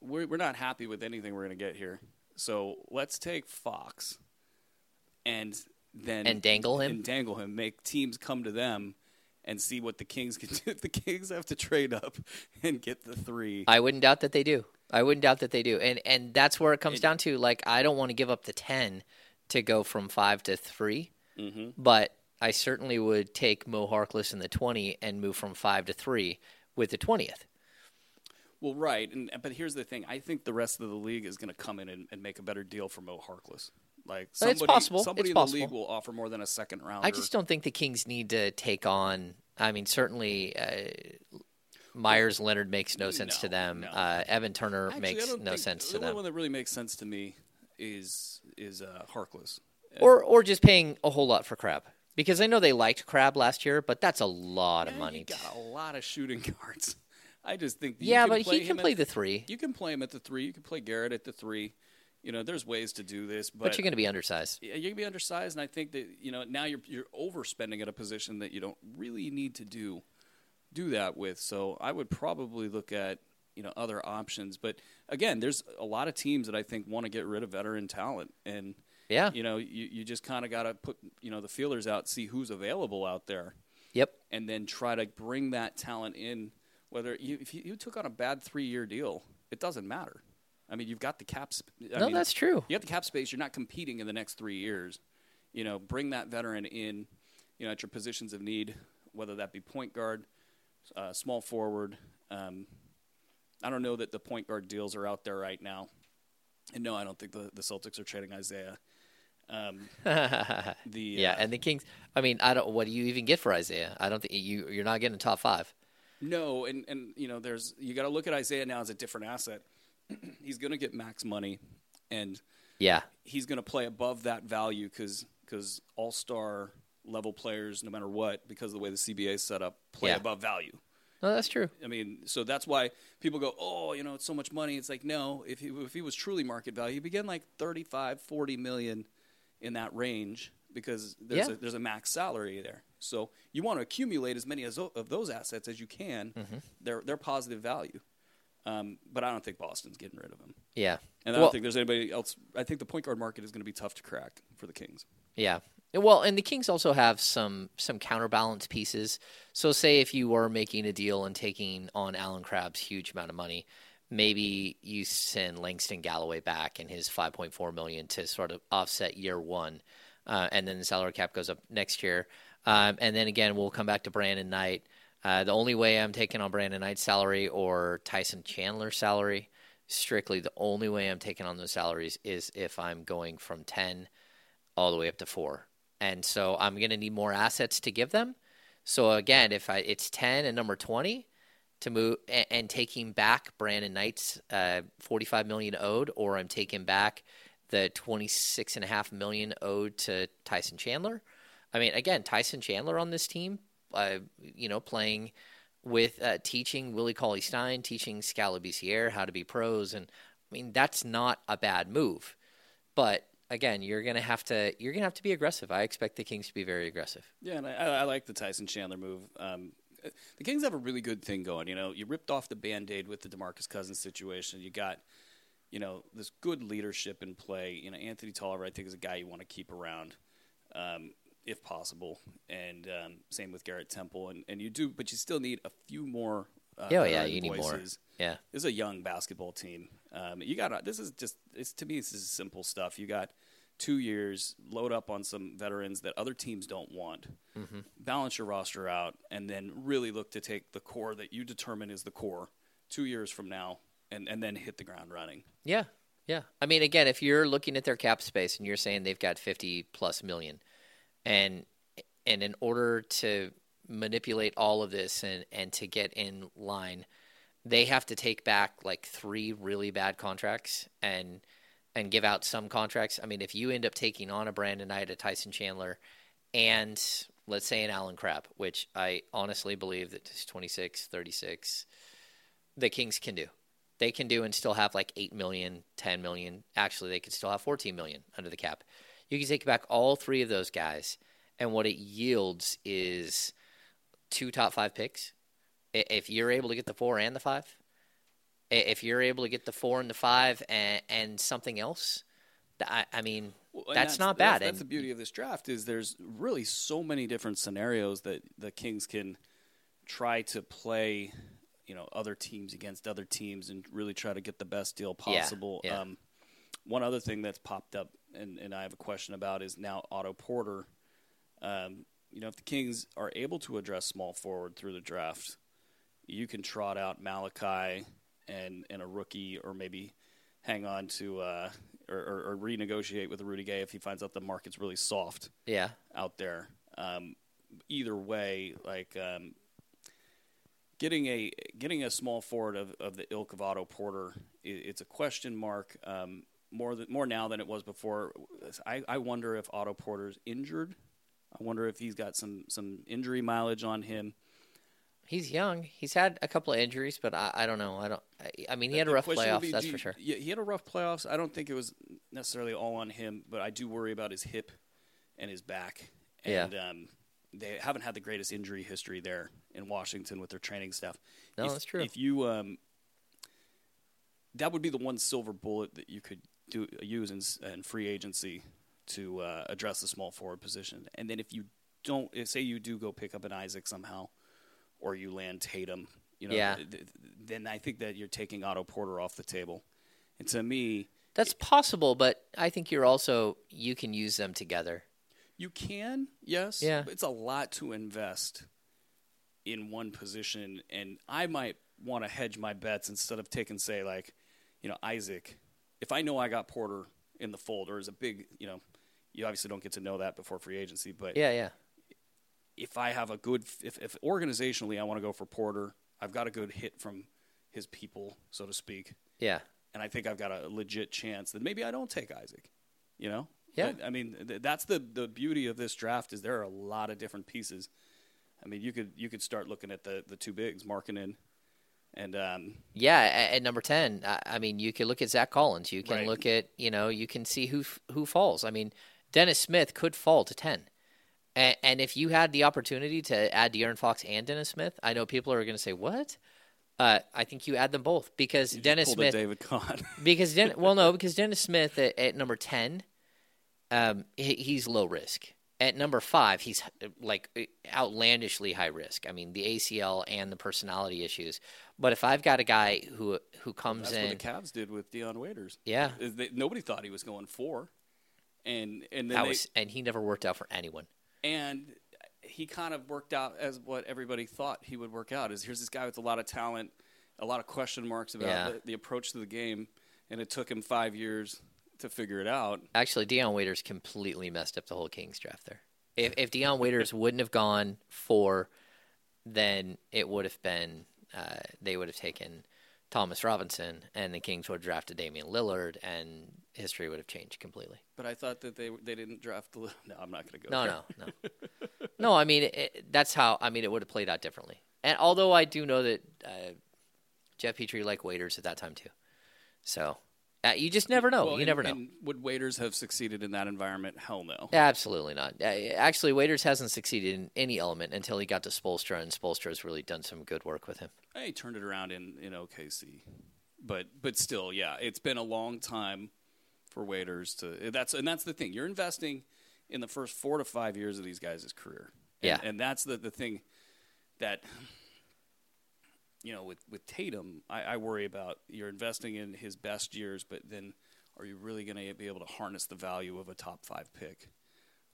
We're we're not happy with anything we're going to get here. So let's take Fox, and then And dangle him? and dangle him. Make teams come to them, and see what the Kings can <laughs> do. If the Kings have to trade up and get the three, I wouldn't doubt that they do. I wouldn't doubt that they do. And and that's where it comes down to like I don't want to give up the 10 to go from 5 to 3. Mm-hmm. But I certainly would take Mo Harkless in the 20 and move from 5 to 3 with the 20th. well, right. And but here's the thing: I think the rest of the league is going to come in and, and make a better deal for Mo Harkless. Like It's somebody, possible. somebody It's in the league will offer more than a second round. I just don't think the Kings need to take on I mean certainly uh, Meyers Leonard makes no sense to them. no. Uh, Evan Turner Actually, makes no sense to them. the only one that really makes sense to me is is uh, Harkless. Or or just paying a whole lot for Crabbe. Because I know they liked Crabbe last year, but that's a lot of money. Got a lot of shooting <laughs> guards. I just think you yeah, but he can play the three. You can play him at the three. You can play Garrett at the three. You know, there's ways to do this, but, But you're going to be undersized. yeah, you're gonna be undersized, and I think that you know now you're you're overspending at a position that you don't really need to do do that with. So I would probably look at you know other options. But again, there's a lot of teams that I think want to get rid of veteran talent, and Yeah. you know you you just kind of got to put you know the feelers out, see who's available out there Yep. and then try to bring that talent in. Whether you, if you, you took on a bad three-year deal, it doesn't matter. I mean, you've got the caps. I no, mean, that's true. You got the cap space. You're not competing in the next three years. You know, bring that veteran in. You know, at your positions of need, whether that be point guard, uh, small forward. Um, I don't know that the point guard deals are out there right now. And no, I don't think the, the Celtics are trading Isaiah. Um, <laughs> the Yeah, uh, and the Kings. I mean, I don't. What do you even get for Isaiah? I don't think you. You're not getting top five. No, and and you know, there's you got to look at Isaiah now as a different asset. <clears throat> he's going to get max money, and Yeah, he's going to play above that value because because all star level players, no matter what, because of the way the CBA is set up, play Yeah. above value. no, that's true. I mean, so that's why people go, oh, you know, it's so much money. It's like, no, if he, if he was truly market value, he'd be getting like 35, 40 million in that range because there's, Yeah. a, there's a max salary there. So you want to accumulate as many as, of those assets as you can. Mm-hmm. They're, they're positive value. Um, but I don't think Boston's getting rid of him. Yeah, And I well, don't think there's anybody else. I think the point guard market is going to be tough to crack for the Kings. Yeah. Well, and the Kings also have some some counterbalance pieces. So, say if you were making a deal and taking on Allen Crabbe's huge amount of money, maybe you send Langston Galloway back and his 5.4 million to sort of offset year one, uh, and then the salary cap goes up next year. Um, and then again, we'll come back to Brandon Knight. Uh, the only way I'm taking on Brandon Knight's salary or Tyson Chandler's salary, strictly the only way I'm taking on those salaries is if I'm going from 10 all the way up to four. And so I'm going to need more assets to give them. So again, if I it's 10 and number 20 to move and, taking back Brandon Knight's uh, 45 million owed, or I'm taking back the 26 and a half million owed to Tyson Chandler. I mean, again, Tyson Chandler on this team, uh, you know, playing with uh, teaching Willie Cauley Stein, teaching Skal Labissiere how to be pros, and I mean that's not a bad move. But again, you're gonna have to you're gonna have to be aggressive. I expect the Kings to be very aggressive. Yeah, and I, I like the Tyson Chandler move. Um, the Kings have a really good thing going. You know, you ripped off the band aid with the Demarcus Cousins situation. You got, you know, this good leadership in play. You know, Anthony Tolliver, I think, is a guy you want to keep around, um, if possible. And um, same with Garrett Temple. And, and you do, but you still need a few more. Uh, Oh, yeah, you need more. Yeah, This is a young basketball team. Um, you got this is just it's to me this is simple stuff. You got two years, load up on some veterans that other teams don't want, Mm-hmm. balance your roster out, and then really look to take the core that you determine is the core two years from now, and and then hit the ground running. yeah, yeah. I mean, again, if you're looking at their cap space and you're saying they've got 50 plus million, and and in order to manipulate all of this and and to get in line, they have to take back like three really bad contracts and and give out some contracts. I mean, if you end up taking on a Brandon Knight, a Tyson Chandler, and let's say an Allen Crabbe, which I honestly believe that 26, 36, the Kings can do. They can do and still have like 8 million, 10 million. Actually, they could still have 14 million under the cap. You can take back all three of those guys, and what it yields is two top five picks. If you're able to get the four and the five, if you're able to get the four and the five and, and something else, I, I mean, Well, and that's, not bad. That's, that's the beauty of this draft is there's really so many different scenarios that the Kings can try to play, you know, other teams against other teams and really try to get the best deal Yeah, possible. yeah. Um, one other thing that's popped up and, and I have a question about is now Otto Porter. Um, you know, if the Kings are able to address small forward through the draft, you can trot out Malachi and and a rookie, or maybe hang on to uh, or, or, or renegotiate with Rudy Gay if he finds out the market's really soft yeah, out there. Um, either way, like um, getting a getting a small forward of, of the ilk of Otto Porter, it's a question mark. Um, more than, more now than it was before. I, I wonder if Otto Porter's injured. I wonder if he's got some some injury mileage on him. He's young. He's had a couple of injuries, but I, I don't know. I don't. I, I mean, he had a rough playoffs. be, that's do for sure. Yeah, he had a rough playoffs. I don't think it was necessarily all on him, but I do worry about his hip and his back. Yeah. And um, they haven't had the greatest injury history there in Washington with their training staff. No, if, that's true. If you, um, that would be the one silver bullet that you could do use in, in free agency to uh, address the small forward position. And then if you don't, if, say you do go pick up an Isaac somehow, or you land Tatum, you know, Yeah. th- th- then I think that you're taking Otto Porter off the table. And to me, That's possible, but I think you're also you can use them together. you can, yes, Yeah. it's a lot to invest in one position, and I might want to hedge my bets instead of taking, say, like, you know, Isaac. If I know I got Porter in the fold, or is a big, you know, you obviously don't get to know that before free agency, but Yeah, yeah, if I have a good, if, if organizationally I want to go for Porter, I've got a good hit from his people, so to speak, yeah. and I think I've got a legit chance, that maybe I don't take Isaac. You know? Yeah. But, I mean, th- that's the the beauty of this draft is there are a lot of different pieces. I mean, you could you could start looking at the the two bigs, Markkanen, and um, Yeah, at, at number ten, I, I mean, you can look at Zach Collins. You can Right. look at you know you can see who who falls. I mean, Dennis Smith could fall to ten, and, and if you had the opportunity to add De'Aaron Fox and Dennis Smith, I know people are going to say what. Uh, I think you add them both because you Dennis Smith. David Kahn. <laughs> Because Den- well, no, <laughs> because Dennis Smith at, at number ten, um, he, he's low risk. At number five, he's uh, like outlandishly high risk. I mean, the ACL and the personality issues. But if I've got a guy who who comes that's in, what the Cavs did with Dion Waiters. yeah, they, nobody thought he was going four, and and then they, was, and he never worked out for anyone. And he kind of worked out as what everybody thought he would work out. Is here's this guy with a lot of talent, a lot of question marks about Yeah. the, the approach to the game, and it took him five years to figure it out. Actually, Dion Waiters completely messed up the whole Kings draft there. If if Dion Waiters wouldn't have gone four, then it would have been uh, they would have taken Thomas Robinson, and the Kings would have drafted Damian Lillard, and history would have changed completely. But I thought that they they didn't draft the. <laughs> No, I'm not going to go. No, there. no, no, <laughs> no. I mean, it, that's how. I mean, it would have played out differently. And although I do know that uh, Geoff Petrie liked Waiters at that time too, so uh, you just never know. Well, you and- never know. and would Waiters have succeeded in that environment? Hell no. Absolutely not. Uh, Actually, Waiters hasn't succeeded in any element until he got to Spoelstra, and Spoelstra has really done some good work with him. He turned it around in, in OKC, but but still, yeah, it's been a long time for Waiters to. That's and that's the thing. You're investing in the first four to five years of these guys' career. And, Yeah. and that's the the thing that you know with with Tatum, I, I worry about. You're investing in his best years, but then are you really going to be able to harness the value of a top five pick?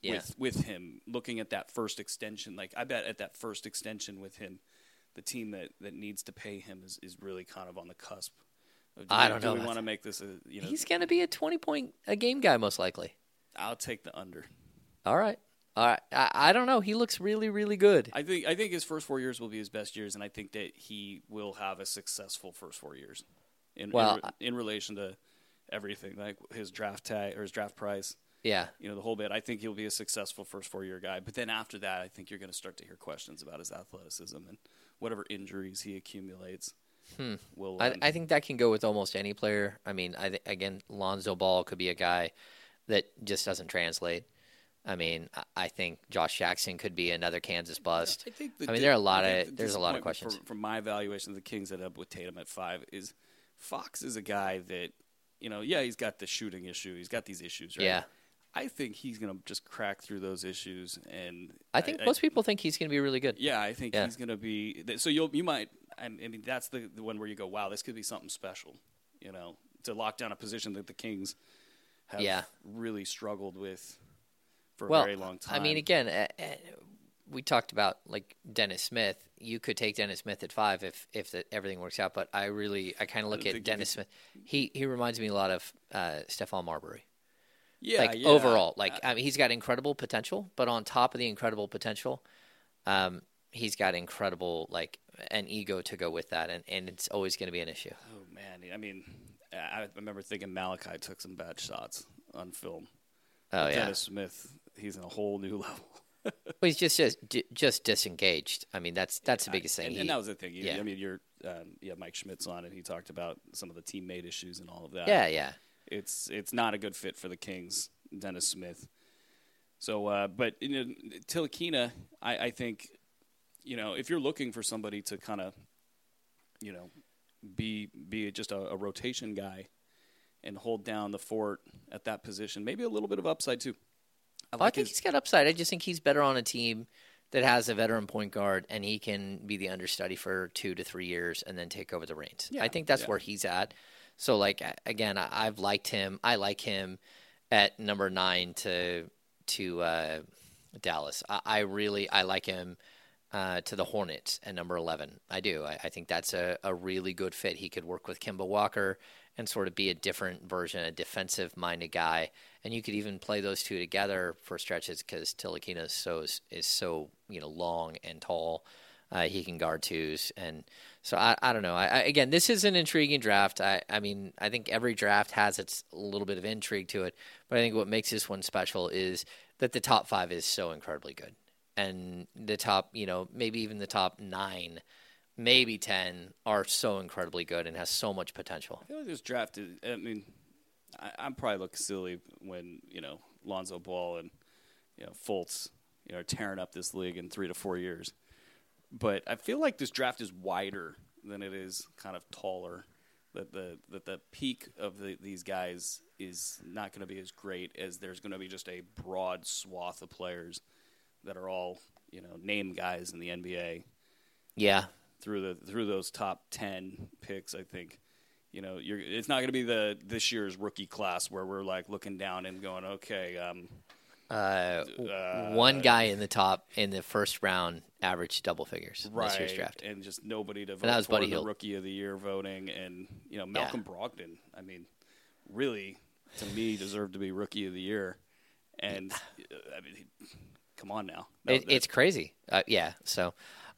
Yeah. With with him looking at that first extension, like I bet at that first extension with him, the team that, that needs to pay him is, is really kind of on the cusp. Of, do I we- don't do know we want to make this a you know? He's going to be a twenty point a game guy most likely. I'll take the under. All right, right. I, I don't know. He looks really, really good. I think I think his first four years will be his best years, and I think that he will have a successful first four years. In Well, in, in relation to everything, like his draft tag or his draft price, Yeah, you know, the whole bit. I think he'll be a successful first four year guy. But then after that, I think you're going to start to hear questions about his athleticism and whatever injuries he accumulates. Hmm. Will I, um, I think that can go with almost any player. I mean, I th- again, Lonzo Ball could be a guy that just doesn't translate. I mean, I, I think Josh Jackson could be another Kansas bust. I think. I mean, there are a lot of- the there's a lot of questions. From, from my evaluation of the Kings end up with Tatum at five is Fox is a guy that you know, yeah, he's got the shooting issue, he's got these issues, right? Yeah. I think he's going to just crack through those issues, and I think most people think he's going to be really good. Yeah, I think Yeah. he's going to be. So you'll you might. I mean, that's the, the one where you go, wow, this could be something special. You know, to lock down a position that the Kings have Yeah. really struggled with for well, a very long time. I mean, again, we talked about like Dennis Smith. You could take Dennis Smith at five if if the, everything works out. But I really, I kind of look at Dennis Smith. He he reminds me a lot of uh, Stephon Marbury. yeah, like yeah. overall, like Uh, I mean, he's got incredible potential. But on top of the incredible potential, um, he's got incredible like an ego to go with that, and and it's always going to be an issue. oh man, I mean, I I remember thinking Malachi took some bad shots on film. Oh yeah, Dennis Smith, he's in a whole new <laughs> level. well, he's just just just disengaged. I mean, that's that's the biggest thing. And, He- and that was the thing. You- yeah. I mean, you're um, yeah, Mike Schmitz's on, and he talked about some of the teammate issues and all of that. yeah, yeah. it's it's not a good fit for the Kings, Dennis Smith. So, uh, but you know, Ntilikina, I, I think, you know, if you're looking for somebody to kind of, you know, be be just a, a rotation guy and hold down the fort at that position, maybe a little bit of upside too. I Well, I think his- he's got upside. I just think he's better on a team that has a veteran point guard, and he can be the understudy for two to three years and then take over the reins. Yeah, I think that's yeah. where he's at. So, like again, I- I've liked him. I like him at number nine to to uh, Dallas. I, I really I like him uh, to the Hornets at number eleven. I do. I, I think that's a, a really good fit. He could work with Kemba Walker and sort of be a different version, a defensive minded guy. And you could even play those two together for stretches because Ntilikina is so is so you know long and tall. Uh, he can guard twos, and so I, I don't know. I, I, again, this is an intriguing draft. I, I mean, I think every draft has its little bit of intrigue to it, but I think what makes this one special is that the top five is so incredibly good, and the top, you know, maybe even the top nine, maybe ten, are so incredibly good and has so much potential. I feel like this draft is. I mean, I, I'm probably look silly when you know Lonzo Ball and you know Fultz, you know, are tearing up this league in three to four years. But I feel like this draft is wider than it is kind of taller. That the that the peak of the, these guys is not going to be as great as there's going to be just a broad swath of players that are all you know name guys in the NBA Yeah, through the through those top ten picks. I think you know you're, it's not going to be the this year's rookie class where we're like looking down and going, okay, um, uh, one guy in the top in the first round averaged double figures in this year's draft. and just nobody to vote that was for Buddy the Hield. rookie of the year voting, and you know Malcolm Brogdon. I mean, really, to me, deserved to be rookie of the year, and uh, I mean, come on now, No, It, it's crazy. Uh, yeah. So,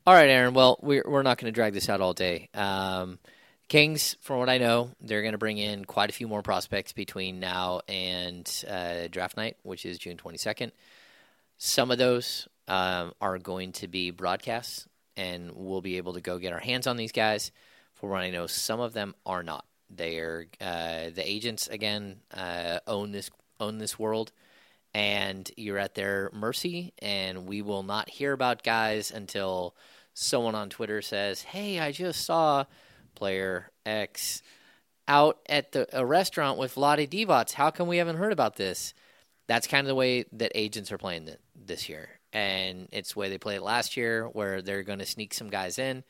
all right, Aaron. Well, we're we're not going to drag this out all day. Um, Kings, from what I know, they're going to bring in quite a few more prospects between now and uh, draft night, which is June twenty second. Some of those um, are going to be broadcasts, and we'll be able to go get our hands on these guys. For what I know, some of them are not. They are uh, the agents again uh, own this own this world, and you're at their mercy. And we will not hear about guys until someone on Twitter says, "Hey, I just saw player X out at the a restaurant with Vlade Divac. How come we haven't heard about this?" That's kind of the way that agents are playing it this year, and it's the way they played it last year, where they're going to sneak some guys in.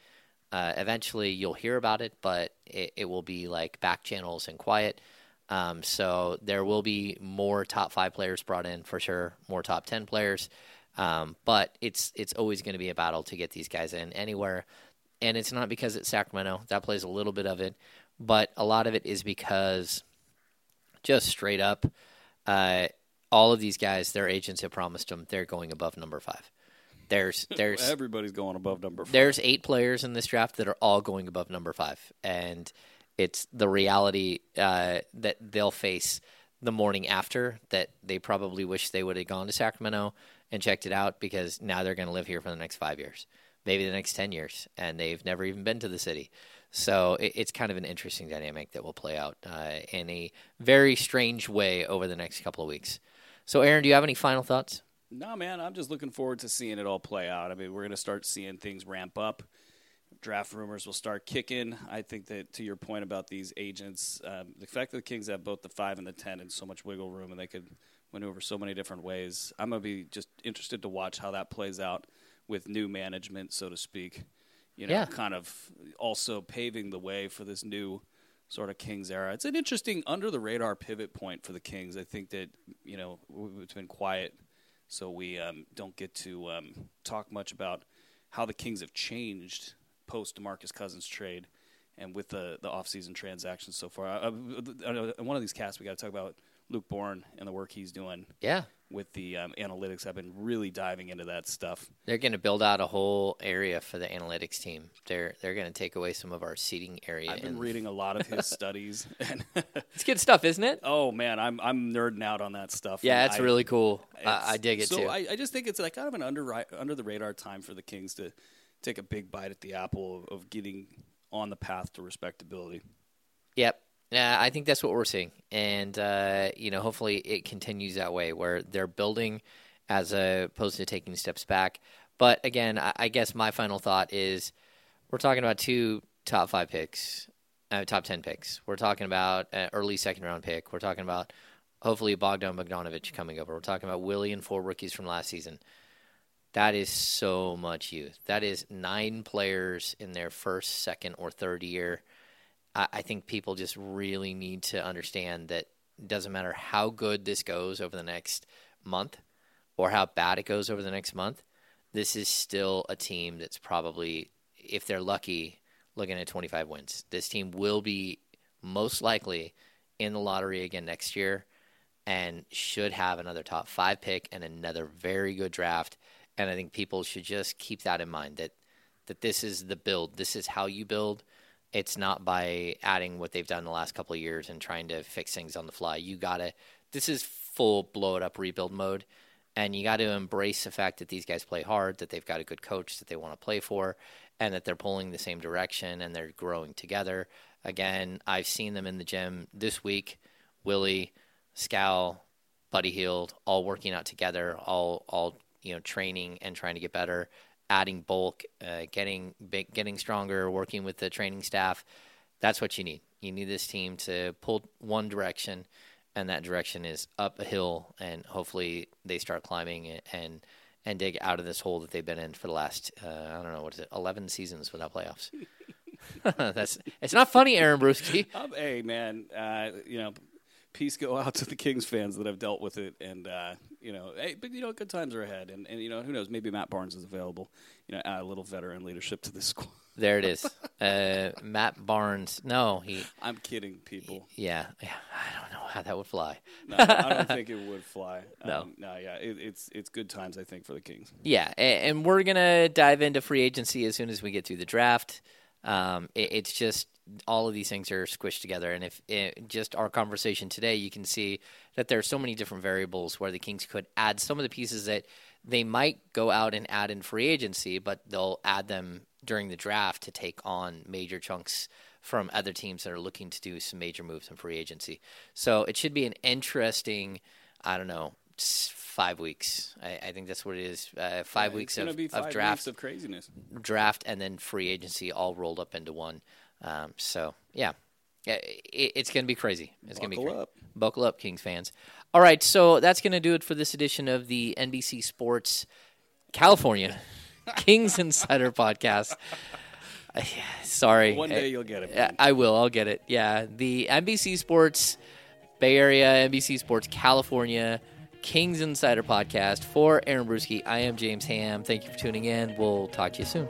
Uh, eventually, you'll hear about it, but it, it will be like back channels and quiet. Um, so there will be more top five players brought in for sure, more top ten players. Um, but it's it's always going to be a battle to get these guys in anywhere, and it's not because it's Sacramento that plays a little bit of it, but a lot of it is because just straight up, uh, all of these guys, their agents have promised them they're going above number five. There's <laughs> there's everybody's going above number. Four. there's eight players in this draft that are all going above number five, and it's the reality uh, that they'll face the morning after that they probably wish they would have gone to Sacramento and checked it out because now they're going to live here for the next five years, maybe the next ten years, and they've never even been to the city. So it, it's kind of an interesting dynamic that will play out uh, in a very strange way over the next couple of weeks. So, Aaron, do you have any final thoughts? No, man, I'm just looking forward to seeing it all play out. I mean, we're going to start seeing things ramp up. Draft rumors will start kicking. I think that to your point about these agents, um, the fact that the Kings have both the five and the ten and so much wiggle room, and they could maneuver so many different ways. I'm gonna be just interested to watch how that plays out with new management, so to speak. You know, Yeah. kind of also paving the way for this new sort of Kings era. It's an interesting under the radar pivot point for the Kings. I think that you know it's been quiet, so we um, don't get to um, talk much about how the Kings have changed post Demarcus Cousins trade and with the the offseason transactions so far. Uh, uh, in one of these casts, we got to talk about Luke Bornn and the work he's doing Yeah. With the um, analytics. I've been really diving into that stuff. They're going to build out a whole area for the analytics team. They're they're going to take away some of our seating area. I've been and- reading a lot of his <laughs> studies, and It's good stuff, isn't it? oh man, I'm I'm nerding out on that stuff. Yeah, it's I- really cool. I, I dig it so too. I, I just think it's like kind of an under under the radar time for the Kings to take a big bite at the apple of, of getting on the path to respectability. Yep. Yeah, I think that's what we're seeing, and uh, you know, hopefully it continues that way, where they're building as opposed to taking steps back. But again, I, I guess my final thought is, we're talking about two top five picks, uh, top ten picks. We're talking about an early second round pick. We're talking about hopefully Bogdan Bogdanovic coming over. We're talking about Willie and four rookies from last season. That is so much youth. That is nine players in their first, second, or third year. I, I think people just really need to understand that it doesn't matter how good this goes over the next month or how bad it goes over the next month. This is still a team that's probably, if they're lucky, looking at 25 wins. This team will be most likely in the lottery again next year and should have another top five pick and another very good draft. And I think people should just keep that in mind that that this is the build. This is how you build. It's not by adding what they've done the last couple of years and trying to fix things on the fly. You gotta. This is full blow it up rebuild mode, and you got to embrace the fact that these guys play hard, that they've got a good coach that they want to play for, and that they're pulling the same direction and they're growing together. Again, I've seen them in the gym this week. Willie, Skal, Buddy Hield, all working out together, all all you know, training and trying to get better, adding bulk, uh, getting getting stronger, working with the training staff. That's what you need. You need this team to pull one direction, and that direction is up a hill, and hopefully they start climbing and and dig out of this hole that they've been in for the last uh, I don't know what is it, eleven seasons without playoffs. <laughs> That's it's not funny, Aaron Bruski. <laughs> Hey man, uh, you know, peace go out to the Kings fans that have dealt with it, and uh, you know, hey, but you know, good times are ahead, and, and you know, who knows? Maybe Matt Barnes is available. You know, add a little veteran leadership to this <laughs> squad. There it is. Uh, Matt Barnes. No, he. I'm kidding, people. Yeah, yeah. I don't know how that would fly. <laughs> No, I don't think it would fly. <laughs> No. um, no, yeah, it, it's it's good times, I think, for the Kings. Yeah, a- and we're gonna dive into free agency as soon as we get through the draft. Um, it, it's just all of these things are squished together, and if it, just our conversation today, you can see that there are so many different variables where the Kings could add some of the pieces that they might go out and add in free agency, but they'll add them during the draft to take on major chunks from other teams that are looking to do some major moves in free agency. So it should be an interesting, I don't know, five weeks. I, I think that's what it is. Uh, five Yeah, weeks of, five of draft, of craziness. draft, and then free agency all rolled up into one. Um, so yeah, yeah, it, it's going to be crazy. It's going to be Buckle up. Buckle up, Kings fans. All right, so that's going to do it for this edition of the NBC Sports California <laughs> Kings Insider Podcast. Uh, Sorry, One day you'll get it. Yeah. I will. I'll get it. Yeah, the NBC Sports Bay Area, NBC Sports California Kings Insider Podcast for Aaron Bruski. I am James Ham. Thank you for tuning in. We'll talk to you soon.